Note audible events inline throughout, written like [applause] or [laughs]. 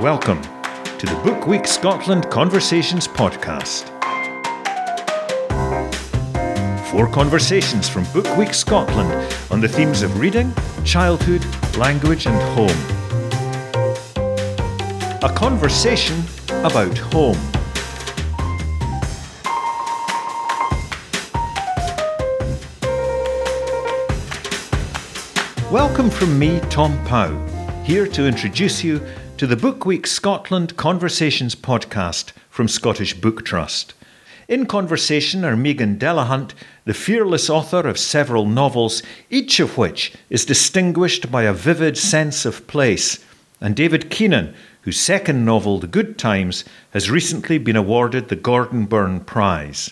Welcome to the Book Week Scotland Conversations podcast. Four conversations from Book Week Scotland on the themes of reading, childhood, language, and home. A conversation about home. Welcome from me, Tom Pow, here to introduce you to the Book Week Scotland Conversations podcast from Scottish Book Trust. In conversation are Meaghan Delahunt, the fearless author of several novels, each of which is distinguished by a vivid sense of place, and David Keenan, whose second novel, The Good Times, has recently been awarded the Gordon Burn Prize.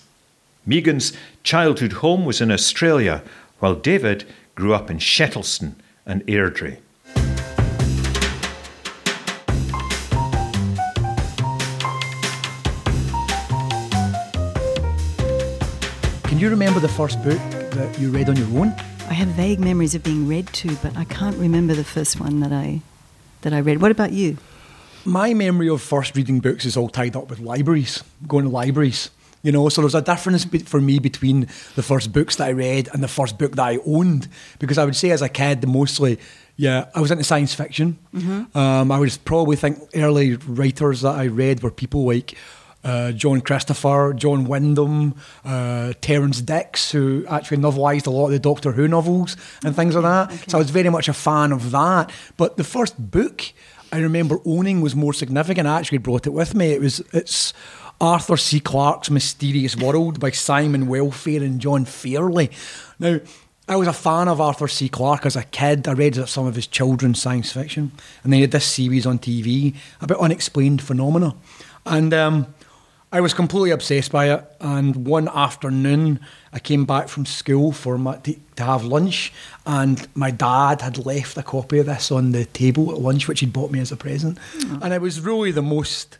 Meaghan's childhood home was in Australia, while David grew up in Shettleston and Airdrie. Can you remember the first book that you read on your own? I have vague memories of being read to, but I can't remember the first one that I that I read. What about you? My memory of first reading books is all tied up with libraries, going to libraries. You know, so there's a difference for me between the first books that I read and the first book that I owned. Because I would say as a kid, mostly, yeah, I was into science fiction. Um, I would probably think early writers that I read were people like uh, John Christopher, John Wyndham, uh, Terrance Dicks, who actually novelised a lot of the Doctor Who novels and things like that. So I was very much a fan of that. But the first book I remember owning was more significant. I actually brought it with me. It was it's Arthur C. Clarke's Mysterious World by Simon Welfare and John Fairley. Now, I was a fan of Arthur C. Clarke as a kid. I read some of his children's science fiction, and then he had this series on TV about unexplained phenomena. And um, I was completely obsessed by it. And one afternoon, I came back from school for my, to, to have lunch, and my dad had left a copy of this on the table at lunch, which he'd bought me as a present. And it was really the most,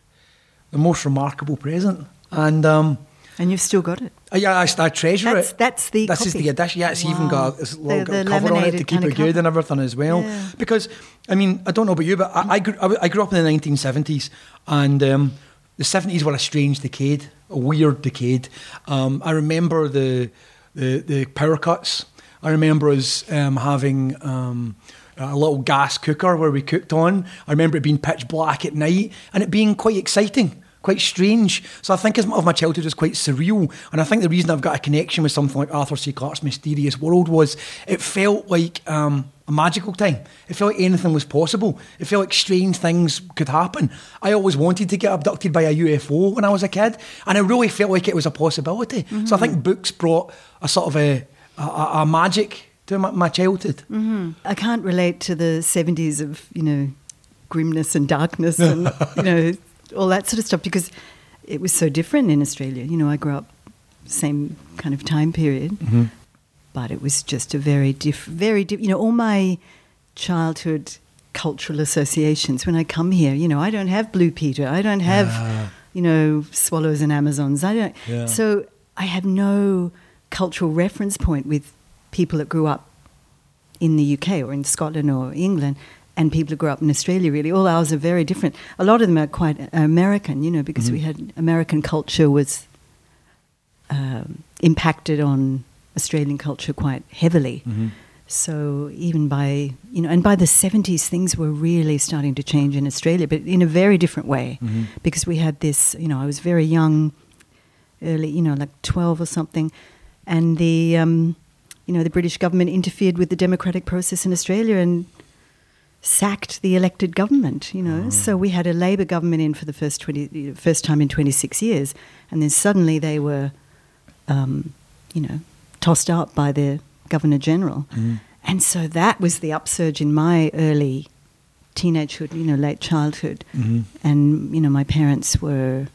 the most remarkable present. And um, And you've still got it. I, yeah, I, I treasure That's- it. that's the This is the edition. Yeah, it's even got this little The- the cover on it to keep it good and everything as well. Yeah. Because I mean, I don't know about you, but I, I, grew, I, I grew up in the 1970s, and um, the 70s were a strange decade, a weird decade. Um, I remember the, the the power cuts. I remember us um, having. Um, a little gas cooker where we cooked on. I remember it being pitch black at night and it being quite exciting quite strange. So I think as much of my childhood was quite surreal. And I think the reason I've got a connection with something like Arthur C. Clarke's Mysterious World was it felt like um, a magical time. It felt like anything was possible. It felt like strange things could happen. I always wanted to get abducted by a UFO when I was a kid, and I really felt like it was a possibility. So I think mm-hmm. books brought a sort of a, a, a magic to my, my childhood. Mm-hmm. I can't relate to the 70s of, you know, grimness and darkness and, you know, [laughs] all that sort of stuff because it was so different in Australia. You know, I grew up same kind of time period, mm-hmm. But it was just a very diff, very diff, you know, all my childhood cultural associations when I come here, you know, I don't have Blue Peter, I don't have, you know, swallows and Amazons. I don't. Yeah. So I have no cultural reference point with people that grew up in the UK or in Scotland or England and people who grew up in Australia, really, all ours are very different. A lot of them are quite American, you know, because we had American culture was um, impacted on Australian culture quite heavily. So even by you know, and by the seventies, things were really starting to change in Australia, but in a very different way, because we had this. You know, I was very young, early, you know, like twelve or something, and the um, you know the British government interfered with the democratic process in Australia and sacked the elected government. You know, so we had a Labor government in for the first twenty first time in twenty six years, and then suddenly they were, um, you know, tossed out by the governor general, and so that was the upsurge in my early teenagehood, you know, late childhood, and you know, my parents were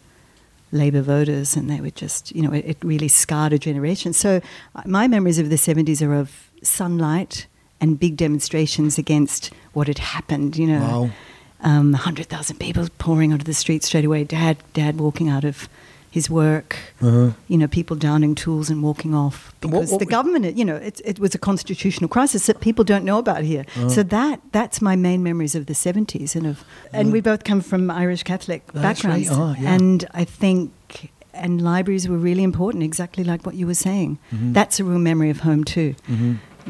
Labour voters, and they were just, you know, it, it really scarred a generation. So uh, my memories of the 70s are of sunlight and big demonstrations against what had happened, you know. Wow. Um, 100,000 people pouring onto the streets straight away, dad, dad walking out of his work. You know, people downing tools and walking off because what- what the government. You know, it, it was a constitutional crisis that people don't know about here. So that that's my main memories of the seventies and of and we both come from Irish Catholic That's right. backgrounds, Oh, yeah. and I think. And libraries were really important, exactly like what you were saying. Mm-hmm. That's a real memory of home too.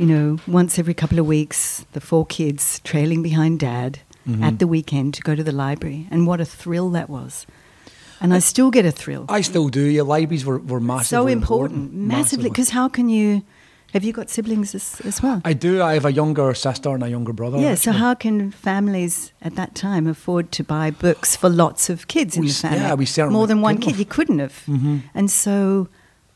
You know, once every couple of weeks, the four kids trailing behind dad Mm-hmm. at the weekend to go to the library, and what a thrill that was. And I still get a thrill. I still do. Your libraries were, were massively so important, massively. Because how can you? Have you got siblings as, as well? I do. I have a younger sister and a younger brother. yeah. So how can families at that time afford to buy books for lots of kids in the family? yeah, we certainly more than one kid. have. You couldn't have. Mm-hmm. And so,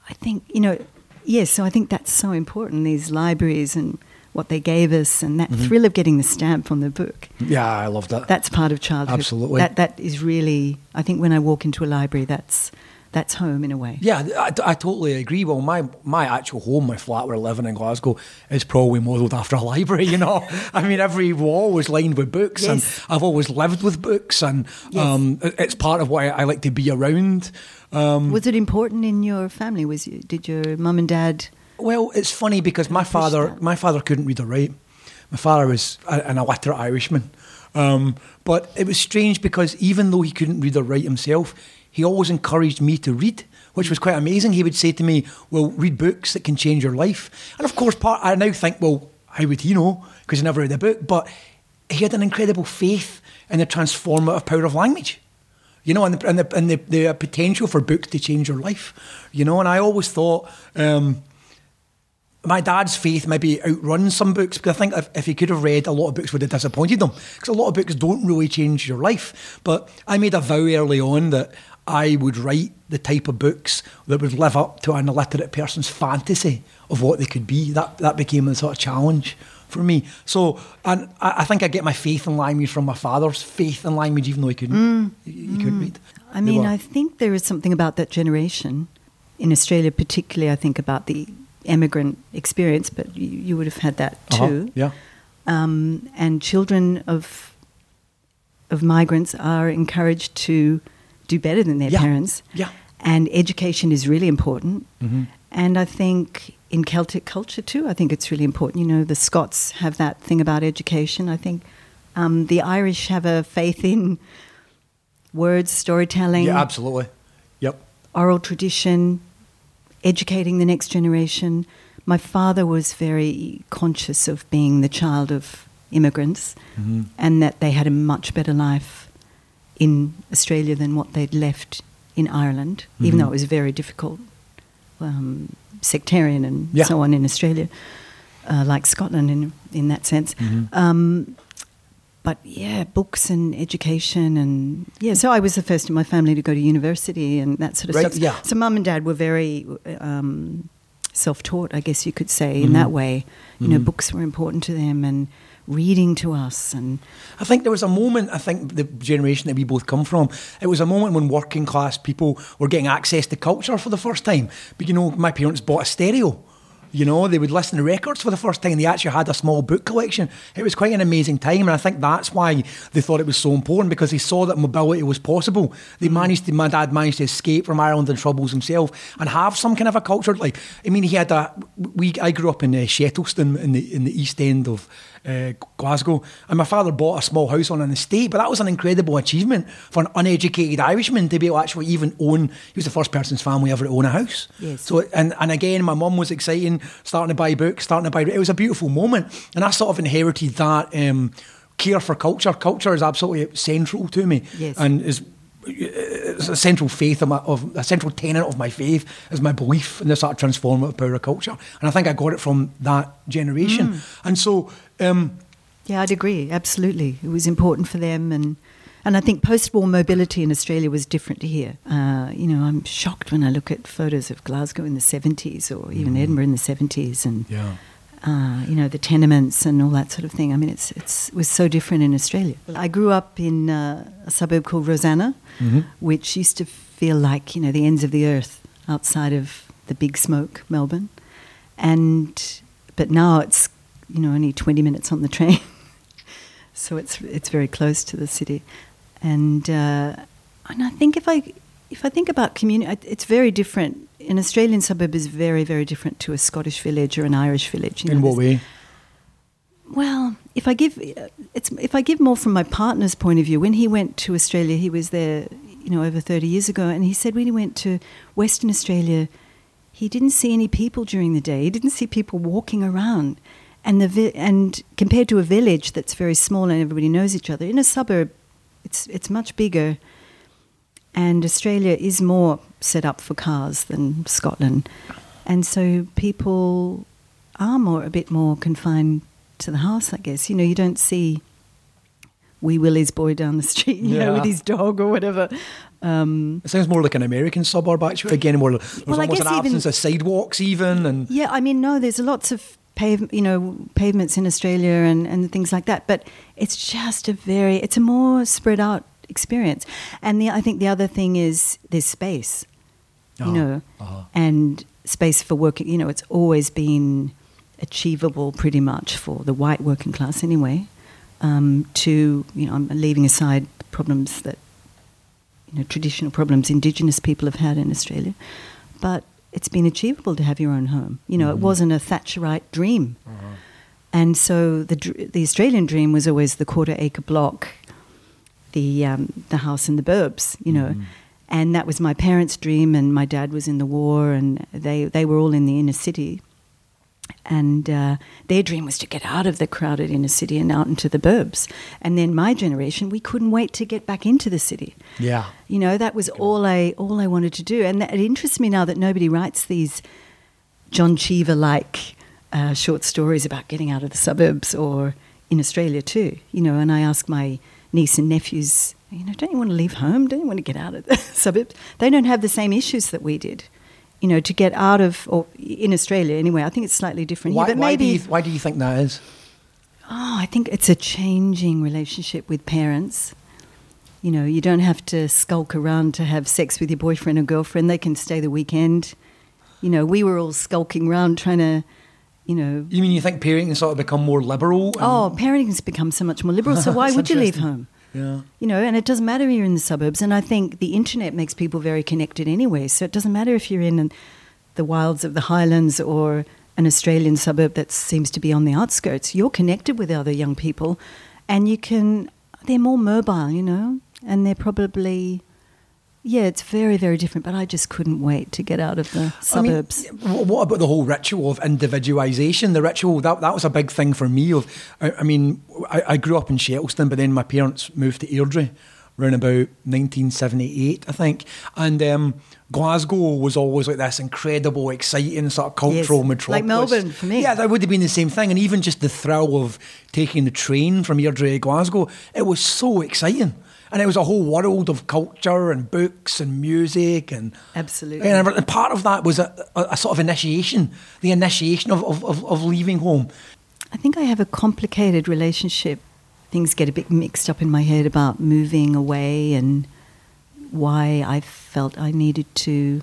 I think you know. Yes. so I think that's so important. These libraries and what they gave us, and Mm-hmm. that thrill of getting the stamp on the book. Yeah, I love that. That's part of childhood. Absolutely. That that is really. I think when I walk into a library, that's that's home in a way. Yeah, I, I totally agree. Well, my, my actual home, my flat where I live in Glasgow, is probably modelled after a [laughs] library, you know. I mean, every wall was lined with books, Yes. and I've always lived with books, and Yes. um, it's part of why I like to be around. Um, Was it important in your family? Was you, did your mum and dad? Well, it's funny because my father, my father couldn't read or write. My father was a, an illiterate Irishman, um, but it was strange because even though he couldn't read or write himself, he always encouraged me to read, which was quite amazing. He would say to me, "Well, read books that can change your life." And of course, part I now think, well, how would he know? Because he never read a book. But he had an incredible faith in the transformative power of language you know, and the, and the, and the, the potential for books to change your life, you know. And I always thought um, my dad's faith maybe outruns some books because I think if, if he could have read, a lot of books would have disappointed him because a lot of books don't really change your life. But I made a vow early on that I would write the type of books that would live up to an illiterate person's fantasy of what they could be. That that became the sort of challenge for me. So, and I, I think I get my faith in language from my father's faith in language, even though he couldn't, mm. he, he couldn't mm. read. I mean, I think there is something about that generation in Australia, particularly. I think about the emigrant experience, but you, you would have had that Uh-huh, too. Yeah. Um, and children of of migrants are encouraged to do better than their Yeah. parents. Yeah. And education is really important. Mhm. And I think in Celtic culture too, I think it's really important. You know, the Scots have that thing about education. I think um, the Irish have a faith in words, storytelling, Yeah, absolutely. Yep. oral tradition, educating the next generation. My father was very conscious of being the child of immigrants Mm-hmm. and that they had a much better life in Australia than what they'd left in Ireland, even Mhm. though it was very difficult, um, sectarian and Yeah. so on in Australia, uh, like Scotland in, in that sense. Mhm. Um, but yeah, books and education and yeah. So I was the first in my family to go to university and that sort of Right, stuff. yeah. So mum and dad were very um, self-taught, I guess you could say, in that way. You know, Mhm. books were important to them and reading to us and I think there was a moment, I think the generation that we both come from, it was a moment when working class people were getting access to culture for the first time. But you know, my parents bought a stereo. You know, they would listen to records for the first time. They actually had a small book collection. It was quite an amazing time, and I think that's why they thought it was so important because they saw that mobility was possible. They managed to, my dad managed to escape from Ireland and troubles himself and have some kind of a culture. Like, I mean, he had a. We I grew up in uh, Shettleston in the in the east end of uh, Glasgow, and my father bought a small house on an estate. But that was an incredible achievement for an uneducated Irishman to be able to actually even own. He was the first person's family ever to own a house. Yes. So and and again, my mum was exciting, starting to buy books, starting to buy. It was a beautiful moment, and I sort of inherited that um, care for culture. Culture is absolutely central to me, Yes. and is. It's a central faith of, my, of a central tenet of my faith is my belief in this sort of transformative power of culture, and I think I got it from that generation. Mm. And so, um, Yeah, I'd agree. Absolutely, it was important for them, and and I think post-war mobility in Australia was different to here. Uh, you know, I'm shocked when I look at photos of Glasgow in the '70s or even Edinburgh in the '70s, and yeah, uh, you know the tenements and all that sort of thing. I mean, it's it's it was so different in Australia. I grew up in uh, a suburb called Rosanna, Mhm. which used to feel like you know the ends of the earth outside of the big smoke, Melbourne, and but now it's you know only 20 minutes on the train, [laughs] so it's it's very close to the city, and uh, and I think if I if I think about community, it's very different. An Australian suburb is very, very different to a Scottish village or an Irish village. You know, In what way? Well, if I give it's if I give more from my partner's point of view, when he went to Australia, he was there, you know, over thirty years ago, and he said when he went to Western Australia, he didn't see any people during the day. He didn't see people walking around, and the vi- and compared to a village that's very small and everybody knows each other, in a suburb, it's it's much bigger, and Australia is more set up for cars than Scotland, and so people are more a bit more confined to the house, I guess. You know, you don't see Wee Willie's boy down the street, [laughs] you yeah. know, with his dog or whatever. Um, it sounds more like an American suburb, actually. Again, more there's well, almost an absence even, of sidewalks, even. And yeah, I mean, no, there's lots of pave, you know, pavements in Australia and, and things like that. But it's just a very, it's a more spread out experience. And the, I think the other thing is there's space, you uh-huh. know, uh-huh. and space for working. You know, it's always been achievable pretty much for the white working class anyway. Um, to you know, I'm leaving aside problems that you know traditional problems Indigenous people have had in Australia, but it's been achievable to have your own home. You know, mm-hmm. it wasn't a Thatcherite dream, uh-huh. and so the the Australian dream was always the quarter acre block, the um, the house in the burbs. You know. Mm-hmm. And that was my parents' dream, and my dad was in the war, and they, they were all in the inner city and uh, their dream was to get out of the crowded inner city and out into the burbs. And then my generation, we couldn't wait to get back into the city. Yeah, you know that was all I all I wanted to do, and that, it interests me now that nobody writes these John Cheever like uh, short stories about getting out of the suburbs or in Australia too. You know, and I ask my niece and nephews, you know, don't you want to leave home? Don't you want to get out of the [laughs] suburbs? They don't have the same issues that we did you know, to get out of, or in Australia anyway, I think it's slightly different why, here. But why maybe, do you, why do you think that is? Oh, I think it's a changing relationship with parents. You know, you don't have to skulk around to have sex with your boyfriend or girlfriend. They can stay the weekend. You know, we were all skulking around trying to, you know. You mean you think parenting sort of become more liberal? Oh, parenting's become so much more liberal. So [laughs] why would you leave home? Yeah. You know, and it doesn't matter if you're in the suburbs. And I think the internet makes people very connected anyway. So it doesn't matter if you're in the wilds of the highlands or an Australian suburb that seems to be on the outskirts. You're connected with other young people and you can, they're more mobile, you know, and they're probably yeah, it's very, very different, but I just couldn't wait to get out of the suburbs. I mean, what about the whole ritual of individualisation? The ritual, that, that was a big thing for me. Of, I, I mean, I, I, grew up in Shettleston, but then my parents moved to Airdrie around about 1978, I think. And um, Glasgow was always like this incredible, exciting sort of cultural yes, metropolis. Like Melbourne for me. Yeah, that would have been the same thing. And even just the thrill of taking the train from Airdrie to Glasgow, it was so exciting and it was a whole world of culture and books and music and absolutely. And, and part of that was a, a, a, sort of initiation, the initiation of, of, of, of leaving home. I think I have a complicated relationship. Things get a bit mixed up in my head about moving away and why I felt I needed to,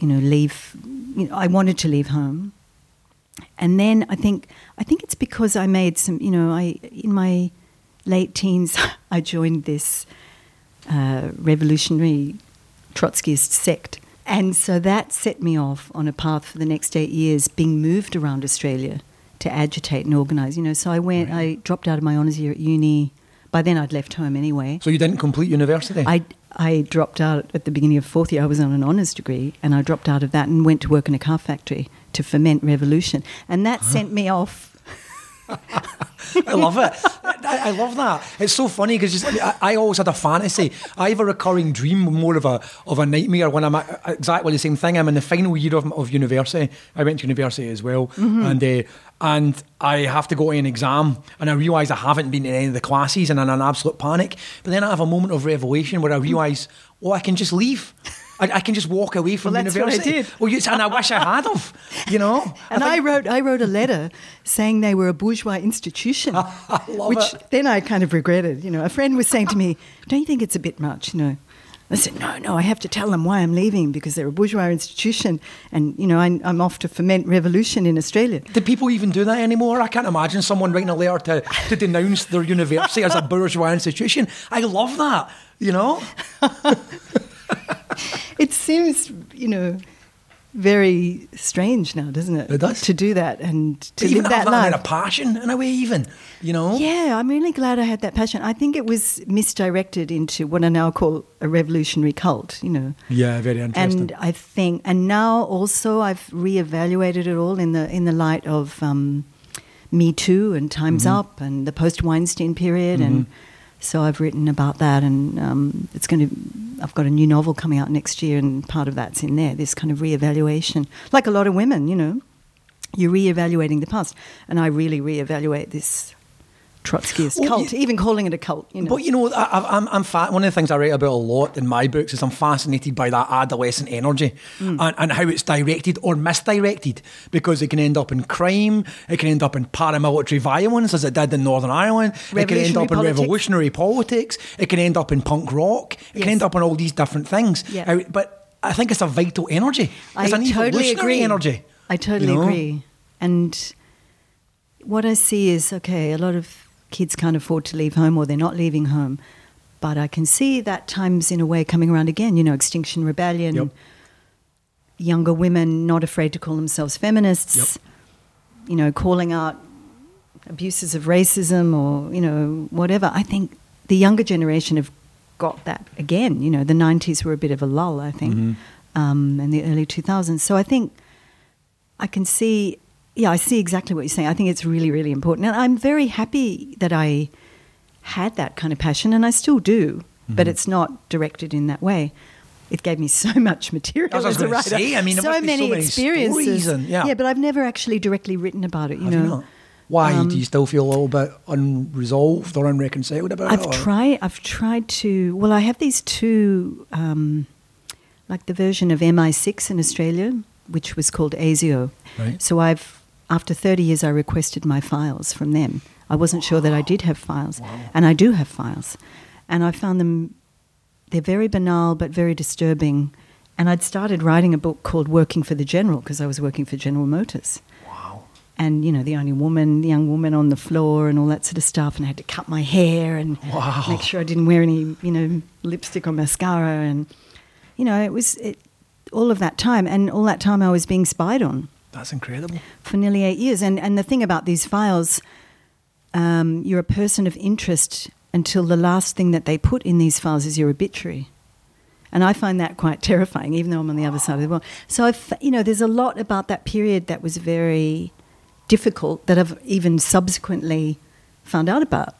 you know, leave. You know, I wanted to leave home, and then I think I think it's because I made some. You know, I in my late teens, [laughs] I joined this uh, revolutionary Trotskyist sect. And so that set me off on a path for the next eight years, being moved around Australia to agitate and organise. You know, so I went, right. I dropped out of my honours year at uni. By then, I'd left home anyway. So you didn't complete university? I, I dropped out at the beginning of fourth year. I was on an honours degree, and I dropped out of that and went to work in a car factory to foment revolution. And that huh. sent me off [laughs] [laughs] I love it. I, I, love that. It's so funny because I, I, always had a fantasy. I have a recurring dream, more of a of a nightmare when I'm at exactly the same thing. I'm in the final year of, of university. I went to university as well, mm-hmm. and uh, and I have to go to an exam, and I realise I haven't been in any of the classes, and I'm in an absolute panic. But then I have a moment of revelation where I realise, oh, I can just leave. I, I, can just walk away from well, university. What I did. Well, you, and I wish I had of, you know. [laughs] and I, I, wrote, I wrote a letter saying they were a bourgeois institution, [laughs] which it. then I kind of regretted. You know, a friend was saying to me, "Don't you think it's a bit much?" You know. I said, no, no, I have to tell them why I'm leaving because they're a bourgeois institution and, you know, I, am off to foment revolution in Australia. Do people even do that anymore? I can't imagine someone writing a letter to, to denounce their university as a bourgeois institution. I love that, you know? [laughs] [laughs] It seems, you know, very strange now, doesn't it? It does. To do that and to even live that that life. of passion in a way, even you know. Yeah, I'm really glad I had that passion. I think it was misdirected into what I now call a revolutionary cult, you know. Yeah, very interesting. And I think, and now also I've reevaluated it all in the in the light of um, Me Too and Times Mm-hmm. Up and the post Weinstein period, and so I've written about that, and um, it's going to. I've got a new novel coming out next year, and part of that's in there. This kind of reevaluation, like a lot of women, you know, you're reevaluating the past, and I really reevaluate this Trotskyist Well, cult, you- even calling it a cult. You know, But you know, I, I'm fa- one of the things I write about a lot in my books is I'm fascinated by that adolescent energy Mm. and, and how it's directed or misdirected because it can end up in crime, it can end up in paramilitary violence as it did in Northern Ireland, it can end up in politics. revolutionary politics, it can end up in punk rock, it Yes. can end up in all these different things. Yeah. But I think it's a vital energy. I an totally agree. energy. I totally you know? agree. And what I see is okay, a lot of kids can't afford to leave home or they're not leaving home. But I can see that times in a way coming around again, you know, Extinction Rebellion, Yep. younger women not afraid to call themselves feminists, Yep. you know, calling out abuses of racism or, you know, whatever. I think the younger generation have got that again. You know, the 90s were a bit of a lull, I think, Mm-hmm. um, and the early 2000s. So I think I can see, yeah, I see exactly what you're saying. I think it's really, really important. And I'm very happy that I had that kind of passion, and I still do, Mm-hmm. but it's not directed in that way. It gave me [laughs] so much material I was as a writer. say. I mean, so be so many many experiences. and- yeah. but I've never actually directly written about it. You Have know, you not? Why Um, do you still feel a little bit unresolved or unreconciled about I've it? or- tried. I've tried to. Well, I have these two, um, like the version of MI6 in Australia, which was called ASIO. Right. So I've, after 30 years, I requested my files from them. I wasn't sure that I did have files, and I do have files, and I found them. They're very banal but very disturbing. And I'd started writing a book called Working for the General because I was working for General Motors Wow. and you know the only woman, the young woman on the floor, and all that sort of stuff. And I had to cut my hair and Wow. make sure I didn't wear any, you know, lipstick or mascara, and you know it was it, all of that time, and all that time I was being spied on That's incredible. for nearly eight years. And and the thing about these files, um, you're a person of interest until the last thing that they put in these files is your obituary. And I find that quite terrifying, even though I'm on the other side of the world. So, I've, you know, there's a lot about that period that was very difficult that I've even subsequently found out about,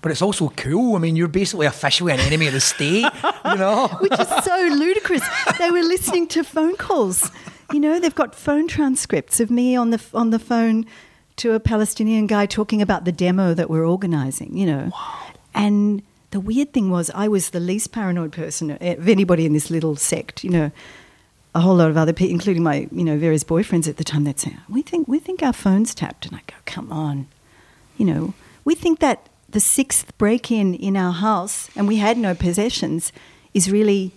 But it's also cool. I mean, you're basically officially an enemy of the state, you know? [laughs] which is so ludicrous. They were listening to phone calls. You know, they've got phone transcripts of me on the on the phone to a Palestinian guy talking about the demo that we're organising. You know, and the weird thing was I was the least paranoid person of anybody in this little sect. You know, a whole lot of other people, including my you know various boyfriends at the time, they'd say, "We think we think our phones tapped," and I go, "Come on." you know, we think that the sixth break in in our house and we had no possessions is really,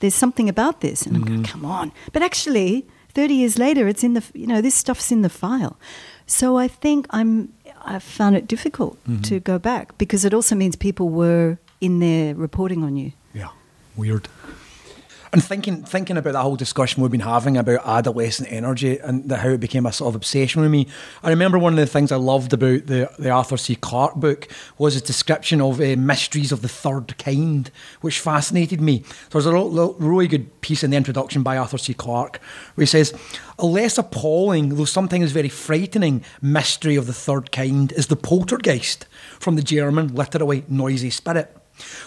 there's something about this. And I'm going, mm-hmm. come on. But actually, 30 years later, it's in the, you know, this stuff's in the file. So I think I'm, I've found it difficult mm-hmm. to go back because it also means people were in there reporting on you. Yeah, weird. And thinking thinking about that whole discussion we've been having about adolescent energy and the, how it became a sort of obsession with me, I remember one of the things I loved about the, the Arthur C. Clarke book was his description of uh, mysteries of the third kind, which fascinated me. So There's a really good piece in the introduction by Arthur C. Clarke where he says, A less appalling, though sometimes very frightening, mystery of the third kind is the poltergeist, from the German, literally noisy spirit.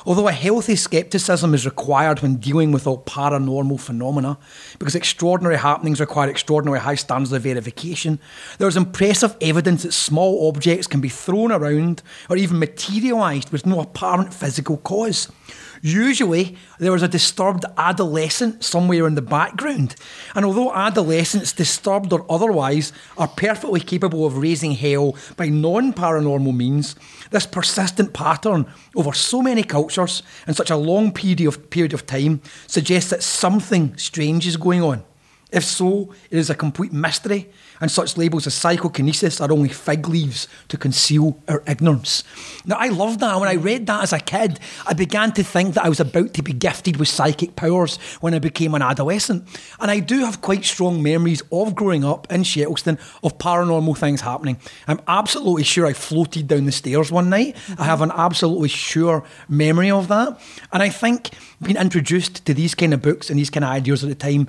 Although a healthy scepticism is required when dealing with all paranormal phenomena, because extraordinary happenings require extraordinary high standards of verification, there is impressive evidence that small objects can be thrown around or even materialised with no apparent physical cause. Usually, there is a disturbed adolescent somewhere in the background, and although adolescents, disturbed or otherwise, are perfectly capable of raising hell by non paranormal means, this persistent pattern over so many cultures and such a long period of, period of time suggests that something strange is going on. If so, it is a complete mystery, and such labels as psychokinesis are only fig leaves to conceal our ignorance. Now, I loved that. When I read that as a kid, I began to think that I was about to be gifted with psychic powers when I became an adolescent. And I do have quite strong memories of growing up in Shettleston of paranormal things happening. I'm absolutely sure I floated down the stairs one night. I have an absolutely sure memory of that. And I think being introduced to these kind of books and these kind of ideas at the time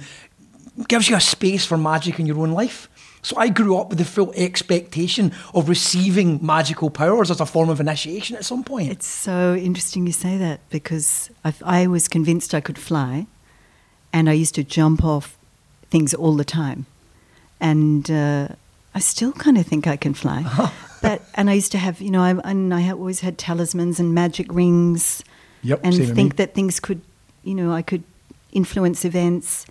gives you a space for magic in your own life. So I grew up with the full expectation of receiving magical powers as a form of initiation at some point. It's so interesting you say that because i I was convinced I could fly, and I used to jump off things all the time, and uh, I still kind of think I can fly. [laughs] but and I used to have you know I, and I always had talismans and magic rings, Yep, and think that things could you know I could influence events.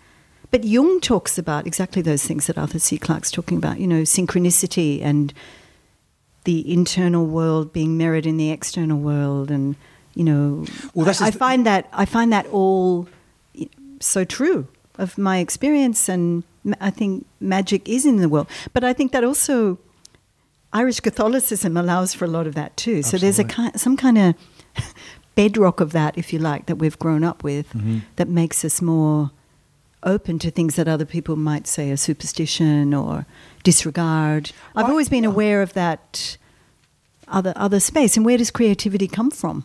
But Jung talks about exactly those things that Arthur C. Clarke's talking about, you know, synchronicity and the internal world being mirrored in the external world, and you know, Well, I, I find that I find that all so true of my experience, and I think magic is in the world. But I think that also Irish Catholicism allows for a lot of that too. So there's a Absolutely. ki- some kind of [laughs] bedrock of that, if you like, that we've grown up with, Mm-hmm. that makes us more open to things that other people might say are superstition or disregard. I've Well, always been aware of that other other space. And where does creativity come from?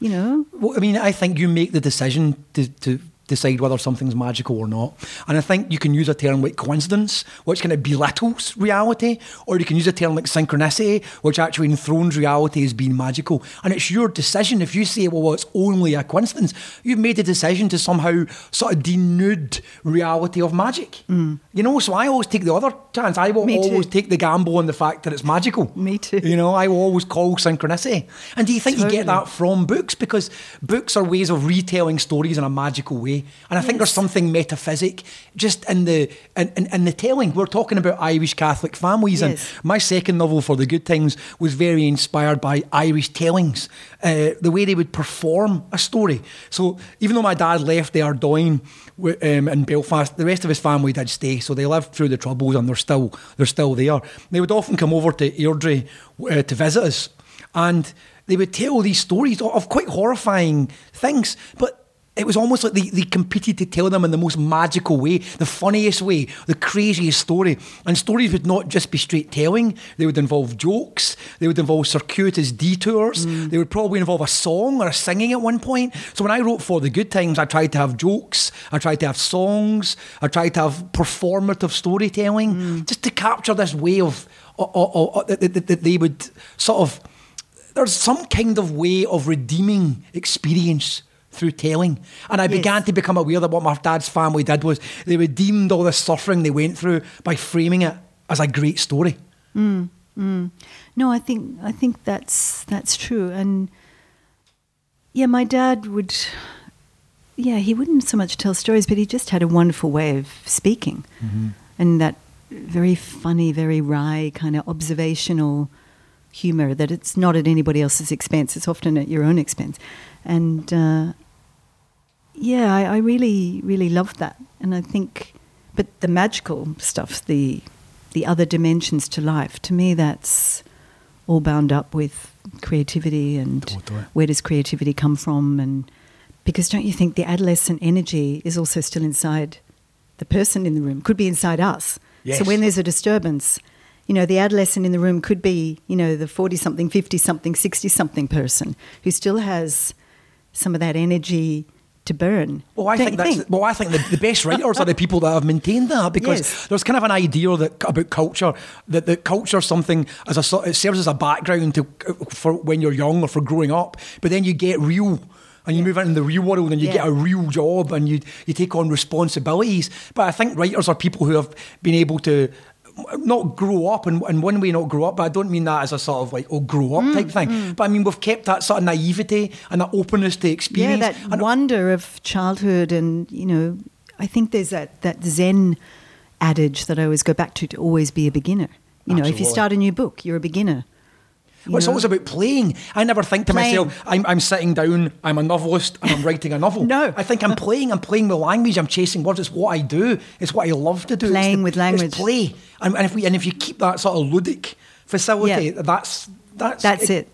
You know, Well, I mean, I think you make the decision to, to decide whether something's magical or not. And I think you can use a term like coincidence, which kind of belittles reality, or you can use a term like synchronicity, which actually enthrones reality as being magical. And it's your decision. If you say, well, well it's only a coincidence, you've made a decision to somehow sort of denude reality of magic. Mm. You know, so I always take the other chance. I will Me too. always take the gamble on the fact that it's magical. Me too. You know, I will always call synchronicity. And do you think you get that from books? Because books are ways of retelling stories in a magical way. And I think there's something metaphysic just in the in, in, in the telling. We're talking about Irish Catholic families, Yes. and my second novel for the Good Times was very inspired by Irish tellings, uh, the way they would perform a story. So even though my dad left the Ardoyne um, in Belfast, the rest of his family did stay. So they lived through the troubles, and they're still they're still there. They would often come over to Airdrie uh, to visit us, and they would tell these stories of quite horrifying things, but it was almost like they, they competed to tell them in the most magical way, the funniest way, the craziest story. And stories would not just be straight telling, they would involve jokes, they would involve circuitous detours, mm. they would probably involve a song or a singing at one point. So when I wrote For the Good Times, I tried to have jokes, I tried to have songs, I tried to have performative storytelling, mm. just to capture this way of, o- o- o- that, that, that they would sort of there's some kind of way of redeeming experience through telling. And I Yes. began to become aware that what my dad's family did was they redeemed all the suffering they went through by framing it as a great story. Mm, mm. No, I think I think that's that's true. And yeah, my dad would. Yeah, he wouldn't so much tell stories, but he just had a wonderful way of speaking, mm-hmm. and that very funny, very wry kind of observational humor. That it's not at anybody else's expense; it's often at your own expense. And uh, yeah, I, I really, really loved that, and I think, but the magical stuff, the the other dimensions to life, to me, that's all bound up with creativity and where does creativity come from, and because don't you think the adolescent energy is also still inside the person in the room, could be inside us. Yes. So when there's a disturbance, you know, the adolescent in the room could be, you know, the 40 something, 50 something, 60 something person who still has some of that energy to burn. Well, I think that's think? well. I think the, the best writers are the people that have maintained that because Yes. there's kind of an idea that about culture that the culture something as a sort- it serves as a background to for when you're young or for growing up, but then you get real. And you move into the real world and you Yeah. get a real job and you you take on responsibilities. But I think writers are people who have been able to not grow up and in one way not grow up, but I don't mean that as a sort of like oh grow Mm, up type thing. But I mean we've kept that sort of naivety and that openness to Yeah, experience. that And- wonder of childhood, and you know, I think there's that that Zen adage that I always go back to to always be a beginner. You know, if you start a new book, you're a beginner. You Well, it's know? always about playing. I never think to Playing. myself, I'm, I'm sitting down, I'm a novelist, and I'm writing a novel. [laughs] No. I think I'm playing, I'm playing with language, I'm chasing words. It's what I do, it's what I love to do. Playing the- with language. It's play. And, and, if we, and if you keep that sort of ludic facility, Yeah. that's, that's, That's it.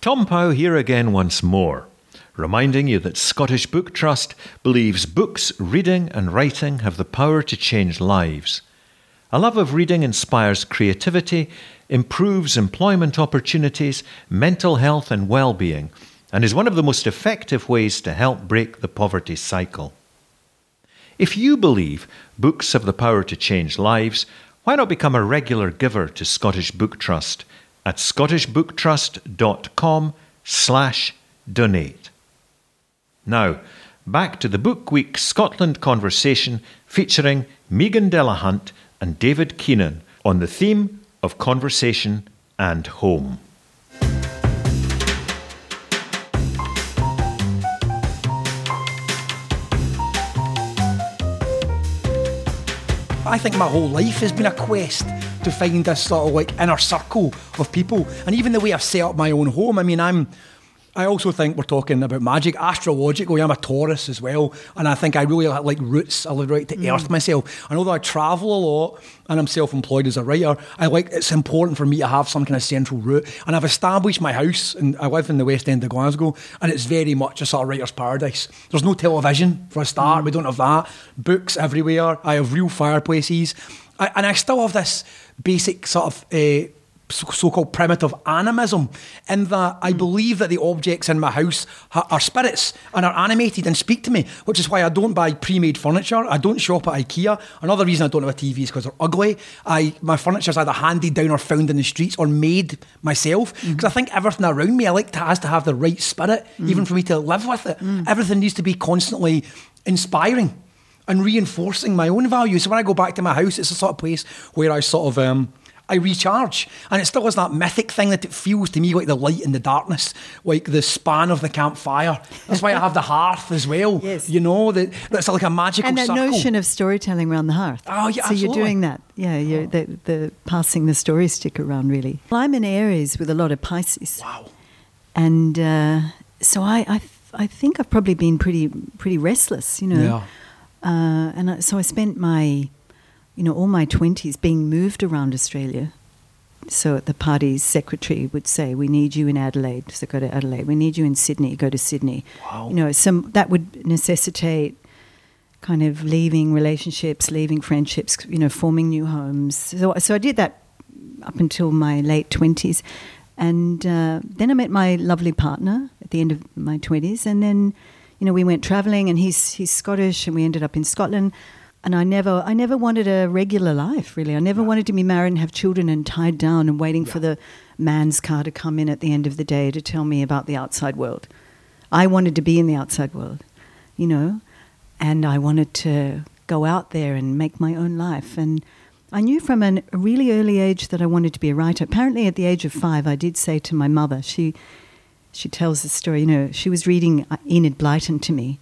Tom Pow here again once more, reminding you that Scottish Book Trust believes books, reading, and writing have the power to change lives. A love of reading inspires creativity, improves employment opportunities, mental health, and well being, and is one of the most effective ways to help break the poverty cycle. If you believe books have the power to change lives, why not become a regular giver to Scottish Book Trust at scottishbooktrust.com slash donate. Now, back to the Book Week Scotland conversation featuring Meaghan Delahunt and David Keenan on the theme of conversation and home. I think my whole life has been a quest to find this sort of like inner circle of people. And even the way I've set up my own home, I mean, I'm. I also think we're talking about magic. Astrologically, I'm a Taurus as well, and I think I really like roots. I like right to earth myself. And although I travel a lot, and I'm self-employed as a writer. I like it's important for me to have some kind of central root, and I've established my house, and I live in the West End of Glasgow, and it's very much a sort of writer's paradise. There's no television for a start. We don't have that. Books everywhere. I have real fireplaces, I, and I still have this basic sort of. Uh, so called primitive animism, in that I hmm. believe that the objects in my house ha- are spirits and are animated and speak to me, which is why I don't buy pre made furniture. I don't shop at IKEA. Another reason I don't have a TV is because they're ugly. I My furniture's either handed down or found in the streets or made myself. Hmm. Because I think everything around me I like to, has to have the right spirit, hmm. even for me to live with it. Everything needs to be constantly inspiring and reinforcing my own values. So when I go back to my house, it's a sort of place where I sort of um, I recharge, and it still has that mythic thing that it feels to me like the light in the darkness, like the span of the campfire. That's why I have the hearth as well. [laughs] Yes. you know that that's like a magical and that circle. notion of storytelling around the hearth. Oh, yeah, So you're doing that. Yeah, you're the, the passing the story stick around, really. Well, I'm in Aries with a lot of Pisces. wow. And uh, so I, I, I think I've probably been pretty, pretty restless, you know. Yeah. Uh, and I, so I spent my, you know, all my 20s being moved around Australia. So the party's secretary would say, "We need you in Adelaide, so go to Adelaide. We need you in Sydney, go to Sydney." Wow. You know, some that would necessitate kind of leaving relationships, leaving friendships, you know, forming new homes. So, so I did that up until my late twenties, and uh, then I met my lovely partner at the end of my twenties, and then, you know, we went traveling, and he's he's Scottish, and we ended up in Scotland. And I never, I never wanted a regular life. Really, I never wanted to be married and have children and tied down and waiting for the man's car to come in at the end of the day to tell me about the outside world. I wanted to be in the outside world, you know, and I wanted to go out there and make my own life. And I knew from an, a really early age that I wanted to be a writer. Apparently, at the age of five, I did say to my mother, she, she tells the story, you know, she was reading uh, Enid Blyton to me.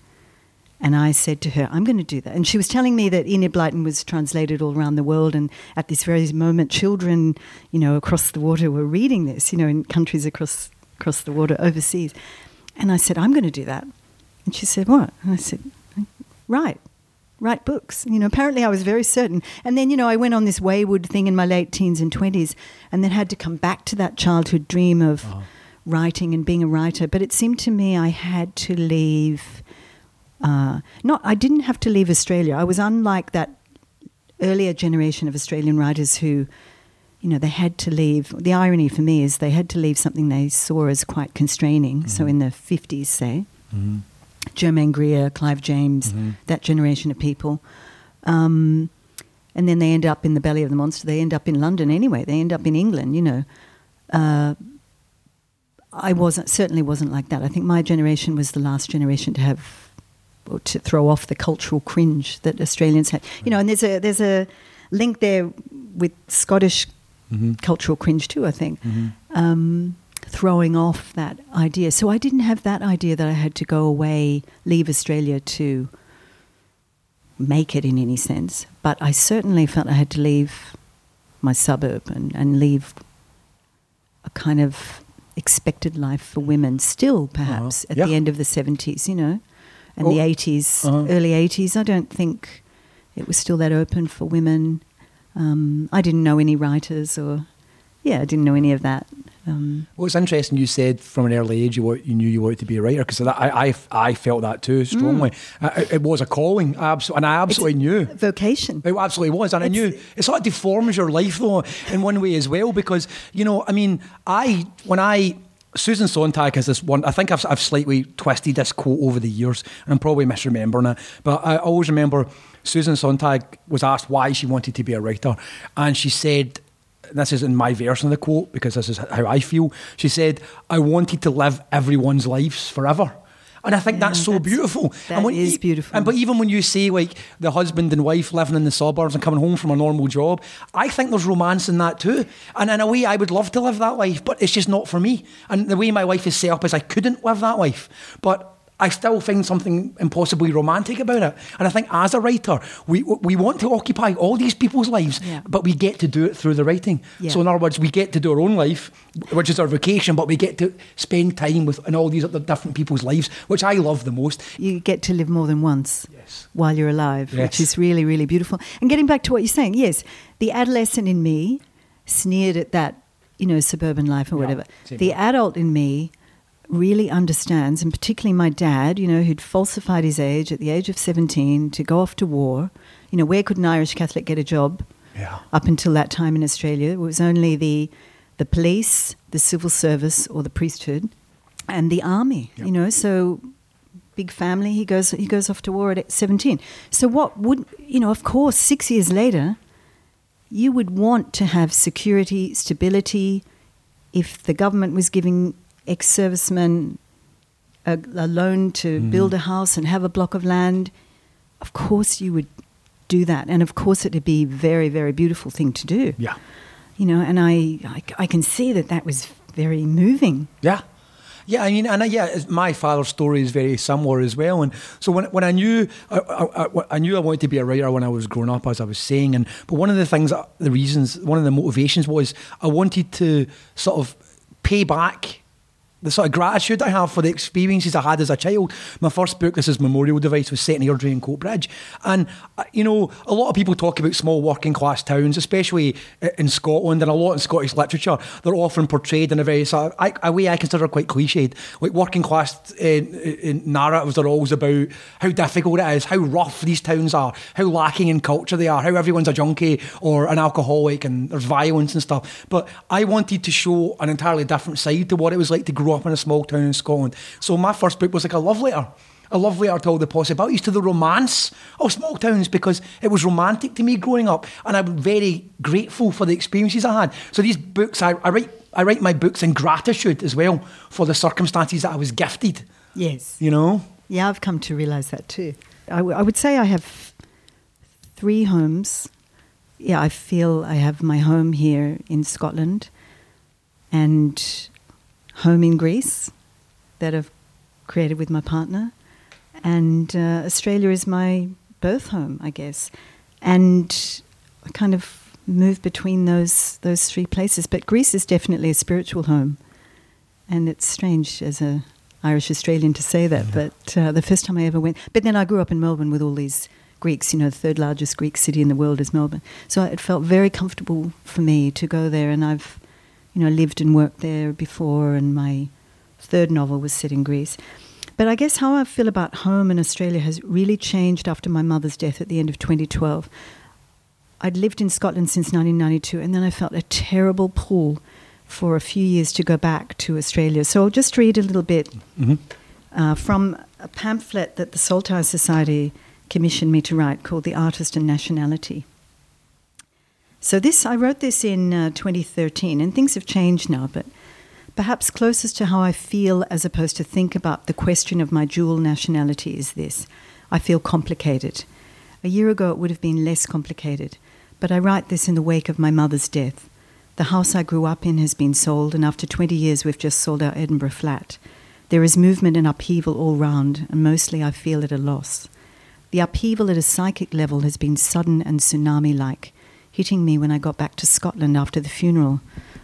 And I said to her, I'm going to do that. And she was telling me that Enid Blyton was translated all around the world. And at this very moment, children, you know, across the water were reading this, you know, in countries across, across the water overseas. And I said, I'm going to do that. And she said, What? And I said, Write. Write books. You know, apparently I was very certain. And then, you know, I went on this wayward thing in my late teens and 20s and then had to come back to that childhood dream of oh. writing and being a writer. But it seemed to me I had to leave. Uh, not, I didn't have to leave Australia. I was unlike that earlier generation of Australian writers who, you know, they had to leave. The irony for me is they had to leave something they saw as quite constraining. So in the 50s, say, Germaine Greer, Clive James, that generation of people. Um, and then they end up in the belly of the monster. They end up in London anyway. They end up in England, you know. Uh, I wasn't certainly wasn't like that. I think my generation was the last generation to have to throw off the cultural cringe that Australians had. You know, and there's a there's a link there with Scottish cultural cringe too. I think um, throwing off that idea. So I didn't have that idea that I had to go away, leave Australia to make it in any sense, but I certainly felt I had to leave my suburb and, and leave a kind of expected life for women still perhaps Uh-huh. at Yeah. the end of the 70s you know and Oh, the 80s uh-huh. early 80s i don't think it was still that open for women um, i didn't know any writers or yeah i didn't know any of that um, Well, it's interesting you said from an early age you, you knew you wanted to be a writer because I, I, I felt that too strongly. Uh, It, it was a calling, abso- and I absolutely knew. vocation It absolutely was, and I knew it sort of deforms your life though in one way as well because you know I mean I when I Susan Sontag has this one I think I've, I've slightly twisted this quote over the years and I'm probably misremembering it but I always remember Susan Sontag was asked why she wanted to be a writer and she said this is in my version of the quote because this is how I feel she said I wanted to live everyone's lives forever and I think Yeah, that's so that's- beautiful. that and when is beautiful. And but even when you say like the husband and wife living in the suburbs and coming home from a normal job, I think there's romance in that too. And in a way, I would love to live that life, but it's just not for me. And the way my wife is set up is I couldn't live that life. But I still find something impossibly romantic about it. And I think as a writer, we we want to occupy all these people's lives, Yeah. but we get to do it through the writing. Yeah. So in other words, we get to do our own life, which is our vocation, but we get to spend time with in all these other different people's lives, which I love the most. you get to live more than once Yes. while you're alive, Yes. which is really, really beautiful. And getting back to what you're saying, yes, the adolescent in me sneered at that, you know, suburban life or Yeah, whatever. The adult in me really understands, and particularly my dad, you know, who'd falsified his age at the age of 17 to go off to war. You know, where could an Irish Catholic get a job? Yeah. Up until that time in Australia, it was only the the police, the civil service, or the priesthood, and the army. Yep. You know, so big family. He goes he goes off to war at seventeen. So what would you know? Of course, six years later, you would want to have security, stability. If the government was giving ex-servicemen uh, a, a loan to mm. build a house and have a block of land, of course you would do that, and of course it'd be a very, very beautiful thing to do. Yeah. You know, and I, I, I can see that that was very moving. Yeah. Yeah, I mean, and I, yeah, my father's story is very similar as well. And so when, when I knew I, I, I- I knew I wanted to be a writer when I was growing up, as I was saying, and but one of the things, uh, the reasons, one of the motivations was I wanted to sort of pay back the sort of gratitude I have for the experiences I had as a child. My first book, this is Memorial Device, was set in Airdrie and Coatbridge. And, uh, you know, a lot of people talk about small working class towns, especially in Scotland and a lot in Scottish literature. They're often portrayed in a very sort of, I, a way I consider quite cliched. Like working class uh, uh, narratives are always about how difficult it is, how rough these towns are, how lacking in culture they are, how everyone's a junkie or an alcoholic and there's violence and stuff. But I wanted to show an entirely different side to what it was like to grow up in a small town in Scotland. So my first book was like a love letter. A love letter to all the possibilities, to the romance of small towns because it was romantic to me growing up and I'm very grateful for the experiences I had. So these books, I, I write I write my books in gratitude as well for the circumstances that I was gifted, Yes. you know? Yeah, I've come to realize that too. I, w- I would say I have three homes. Yeah, I feel I have my home here in Scotland and home in Greece that I've created with my partner. And uh, Australia is my birth home, I guess. And I kind of move between those, those three places. But Greece is definitely a spiritual home. And it's strange as a Irish Australian to say that, but uh, the first time I ever went. But then I grew up in Melbourne with all these Greeks. You know, the third largest Greek city in the world is Melbourne. So it felt very comfortable for me to go there, and I've, you know, lived and worked there before. And my third novel was set in Greece. But I guess how I feel about home in Australia has really changed after my mother's death at the end of 2012. I'd lived in Scotland since 1992, and then I felt a terrible pull for a few years to go back to Australia. So I'll just read a little bit uh, from a pamphlet that the Saltire Society commissioned me to write called The Artist and Nationality. So this I wrote this in uh, 2013, and things have changed now, but perhaps closest to how I feel as opposed to think about the question of my dual nationality is this. I feel complicated. A year ago it would have been less complicated, but I write this in the wake of my mother's death. The house I grew up in has been sold, and after 20 years, we've just sold our Edinburgh flat. There is movement and upheaval all round, and mostly I feel at a loss. The upheaval at a psychic level has been sudden and tsunami like, hitting me when I got back to Scotland after the funeral.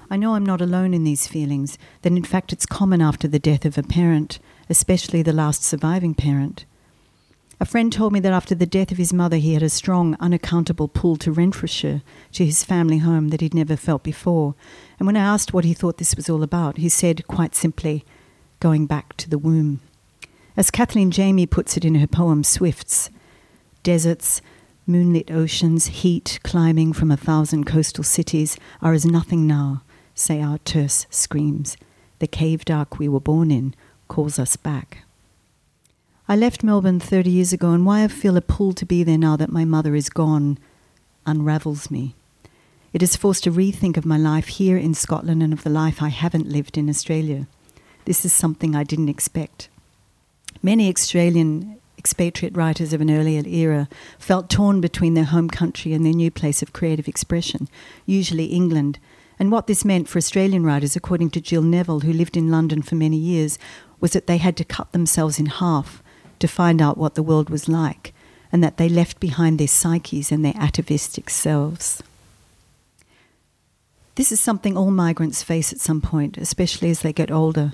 I know I'm not alone in these feelings, that in fact it's common after the death of a parent, especially the last surviving parent. A friend told me that after the death of his mother, he had a strong, unaccountable pull to Renfrewshire, to his family home that he'd never felt before. And when I asked what he thought this was all about, he said, quite simply, going back to the womb. As Kathleen Jamie puts it in her poem Swifts, deserts, moonlit oceans, heat climbing from a thousand coastal cities are as nothing now say our terse screams. The cave dark we were born in calls us back. I left Melbourne 30 years ago, and why I feel a pull to be there now that my mother is gone unravels me. It has forced a rethink of my life here in Scotland and of the life I haven't lived in Australia. This is something I didn't expect. Many Australian expatriate writers of an earlier era felt torn between their home country and their new place of creative expression, usually England, and what this meant for Australian writers, according to Jill Neville, who lived in London for many years, was that they had to cut themselves in half to find out what the world was like, and that they left behind their psyches and their atavistic selves. This is something all migrants face at some point, especially as they get older.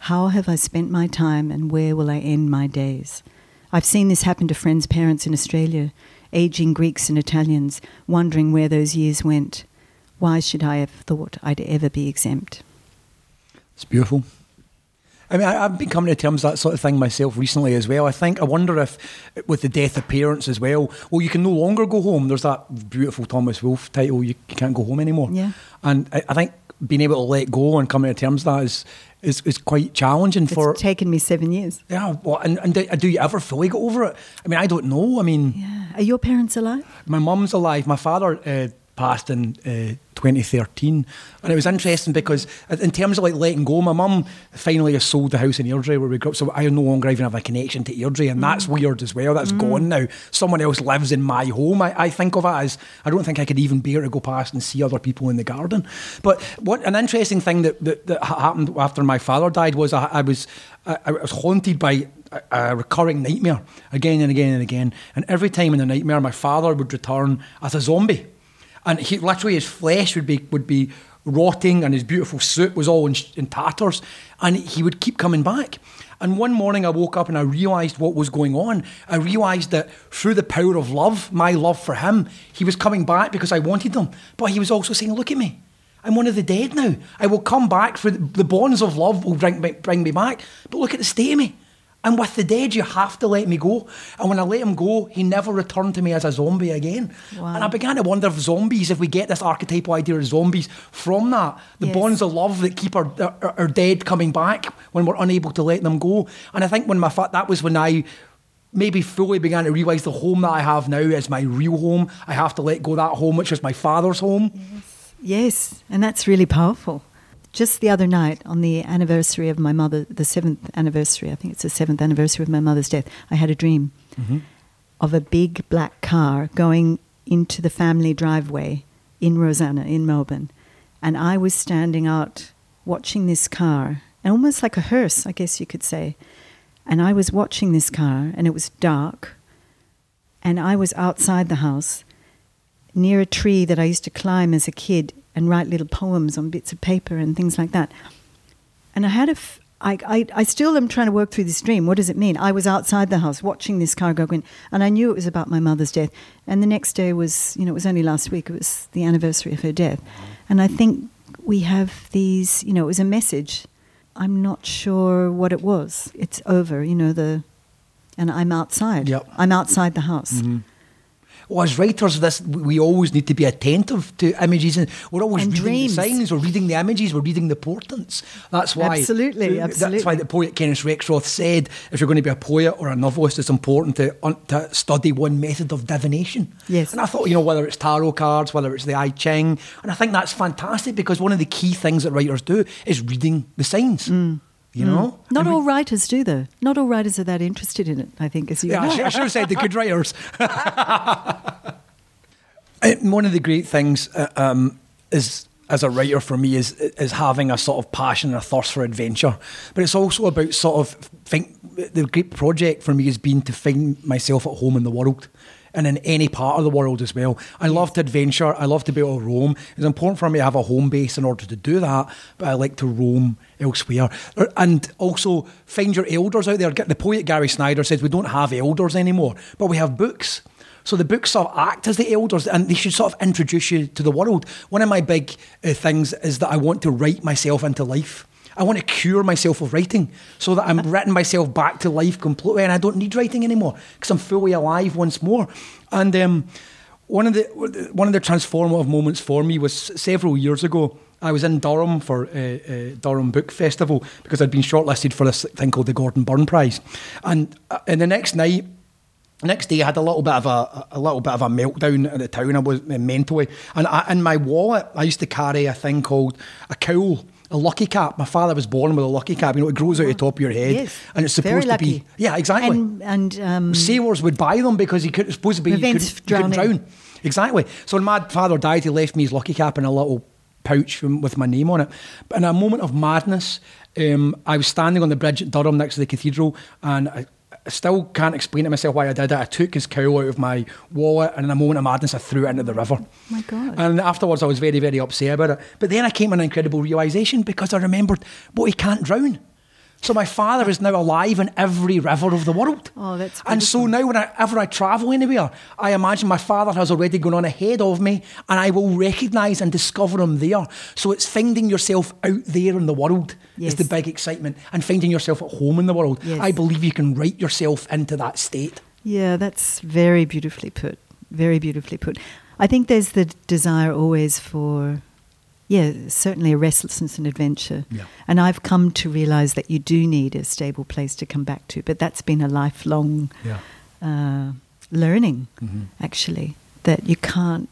How have I spent my time and where will I end my days? I've seen this happen to friends' parents in Australia, aging Greeks and Italians, wondering where those years went. Why should I have thought I'd ever be exempt? It's beautiful. I mean, I, have been coming to terms with that sort of thing myself recently as well. I think I wonder if, with the death of parents as well, well, you can no longer go home. There's that beautiful Thomas Wolfe title, you, you can't go home anymore. Yeah. And I, I, think being able to let go and coming to terms with that is is, is quite challenging it's for. taken me seven years. Yeah. Well, and, and do, do you ever fully get over it? I mean, I don't know. I mean, yeah. Are your parents alive? My mum's alive. My father. Uh, passed in uh, 2013. And it was interesting because, in terms of like letting go, my mum finally has sold the house in Airdrie where we grew up. So I no longer even have a connection to Airdrie. And mm. that's weird as well. That's mm. gone now. Someone else lives in my home. I, I, think of it as I don't think I could even bear to go past and see other people in the garden. But what an interesting thing that, that, that happened after my father died was I, I was I, I was haunted by a, a, recurring nightmare again and again and again. And every time in the nightmare, my father would return as a zombie and he literally his flesh would be would be rotting, and his beautiful suit was all in, in tatters, and he would keep coming back. And one morning I woke up and I realised what was going on. I realised that through the power of love, my love for him, he was coming back because I wanted him. But he was also saying, Look at me. I'm one of the dead now. I will come back for the bonds of love will bring, bring me back. But look at the state of me. And with the dead, you have to let me go. And when I let him go, he never returned to me as a zombie again. Wow. And I began to wonder if zombies, if we get this archetypal idea of zombies from that, the yes. bonds of love that keep our, our, our, dead coming back when we're unable to let them go. And I think when my fa- that was when I maybe fully began to realise the home that I have now is my real home. I have to let go that home, which is my father's home. Yes, yes. and that's really powerful just the other night, on the anniversary of my mother, the seventh anniversary, I think it's the seventh anniversary of my mother's death, I had a dream mm-hmm. of a big black car going into the family driveway in Rosanna, in Melbourne. And I was standing out watching this car, and almost like a hearse, I guess you could say. And I was watching this car, and it was dark. And I was outside the house near a tree that I used to climb as a kid and write little poems on bits of paper and things like that. And I had a, f- I, I, I still am trying to work through this dream. What does it mean? I was outside the house watching this car go in, and I knew it was about my mother's death. And the next day was, you know, it was only last week, it was the anniversary of her death. And I think we have these, you know, it was a message. I'm not sure what it was. It's over, you know, the, and I'm outside. Yep. I'm outside the house. Mm-hmm well, as writers this, we always need to be attentive to images, and we're always and reading dreams. the signs, we're reading the images, we're reading the portents. That's why, absolutely, absolutely. That's why the poet Kenneth Rexroth said, if you're going to be a poet or a novelist, it's important to, to study one method of divination. Yes, and I thought, you know, whether it's tarot cards, whether it's the I Ching, and I think that's fantastic because one of the key things that writers do is reading the signs. Mm. You mm. know, not all writers do though. Not all writers are that interested in it. I think, as you. Yeah, know. I, should, I should have said the good writers. [laughs] one of the great things uh, um, is as a writer for me is is having a sort of passion and a thirst for adventure. But it's also about sort of think the great project for me has been to find myself at home in the world and in any part of the world as well. I love to adventure. I love to be able to roam. It's important for me to have a home base in order to do that, but I like to roam elsewhere. And also find your elders out there. The poet Gary Snyder says we don't have elders anymore, but we have books. So the books sort of act as the elders and they should sort of introduce you to the world. One of my big uh, things is that I want to write myself into life. I want to cure myself of writing so that I'm writing myself back to life completely and I don't need writing anymore because I'm fully alive once more. And um, one of the one of the transformative moments for me was several years ago. I was in Durham for uh, uh, Durham Book Festival because I'd been shortlisted for this thing called the Gordon Burn Prize, and uh, and the next night Next day, I had a little bit of a, a little bit of a meltdown at the town. I was uh, mentally, and I, in my wallet, I used to carry a thing called a caul a lucky cap. My father was born with a lucky cap. You know, it grows out of the top of your head, yes, and it's supposed to be. Yeah, exactly. And, and um, sailors would buy them because he could. It's supposed to be. You couldn't, you couldn't drown. Exactly. So when my father died, he left me his lucky cap in a little pouch with my name on it. But in a moment of madness, um, I was standing on the bridge at Durham next to the cathedral, and I, I still can't explain to myself why I did it. I took his caul out of my wallet and in a moment of madness I threw it into the river. Oh my God. And afterwards I was very, very upset about it. But then I came to an incredible realisation because I remembered, but he can't drown. So my father is now alive in every river of the world. Oh, that's And so now whenever I travel anywhere, I imagine my father has already gone on ahead of me and I will recognise and discover him there. So it's finding yourself out there in the world yes. is the big excitement and finding yourself at home in the world. Yes. I believe you can write yourself into that state. Yeah, that's very beautifully put. Very beautifully put. I think there's the desire always for yeah, certainly a restlessness and adventure. Yeah. And I've come to realize that you do need a stable place to come back to. But that's been a lifelong yeah. uh, learning, mm-hmm. actually, that you can't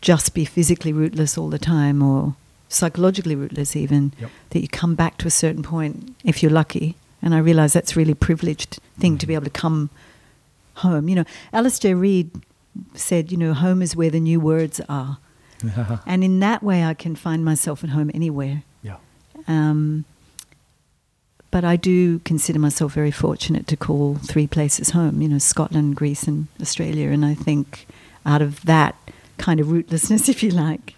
just be physically rootless all the time or psychologically rootless, even. Yep. That you come back to a certain point if you're lucky. And I realize that's a really privileged thing mm-hmm. to be able to come home. You know, Alastair Reid said, you know, home is where the new words are. [laughs] and in that way, I can find myself at home anywhere. Yeah. Um, but I do consider myself very fortunate to call three places home. You know, Scotland, Greece, and Australia. And I think out of that kind of rootlessness, [laughs] if you like,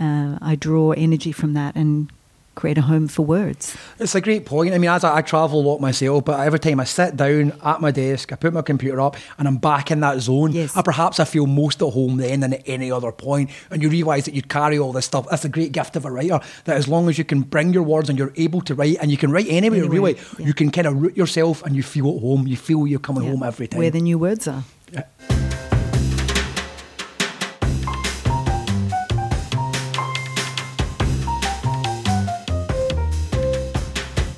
uh, I draw energy from that and create a home for words. It's a great point. I mean, as I, I, travel a lot myself, but every time I sit down at my desk, I put my computer up, and I'm back in that zone. Yes. I, perhaps I feel most at home then than at any other point. And you realise that you carry all this stuff. That's a great gift of a writer. That as long as you can bring your words and you're able to write, and you can write anywhere, anywhere really, yeah. you can kind of root yourself and you feel at home. You feel you're coming yeah. home every time. Where the new words are. Yeah.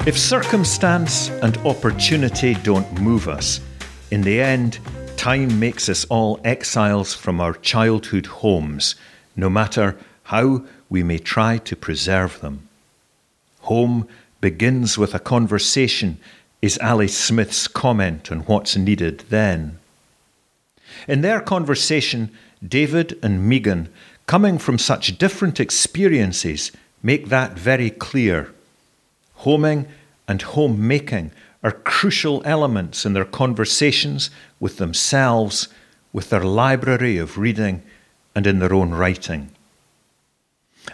If circumstance and opportunity don't move us, in the end, time makes us all exiles from our childhood homes, no matter how we may try to preserve them. Home begins with a conversation, is Ali Smith's comment on what's needed then. In their conversation, David and Meaghan, coming from such different experiences, make that very clear. Homing and homemaking are crucial elements in their conversations with themselves, with their library of reading, and in their own writing.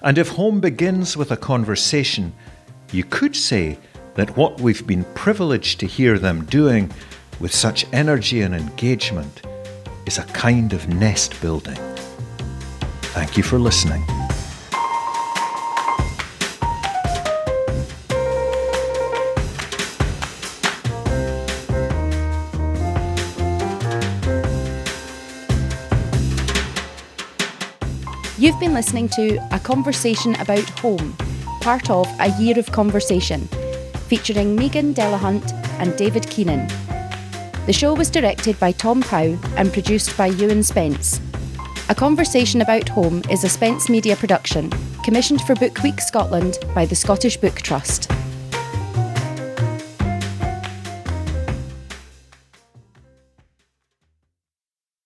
And if home begins with a conversation, you could say that what we've been privileged to hear them doing with such energy and engagement is a kind of nest building. Thank you for listening. Listening to A Conversation About Home, part of A Year of Conversation, featuring Meaghan Delahunt and David Keenan. The show was directed by Tom Pow and produced by Ewan Spence. A Conversation About Home is a Spence Media production, commissioned for Book Week Scotland by the Scottish Book Trust.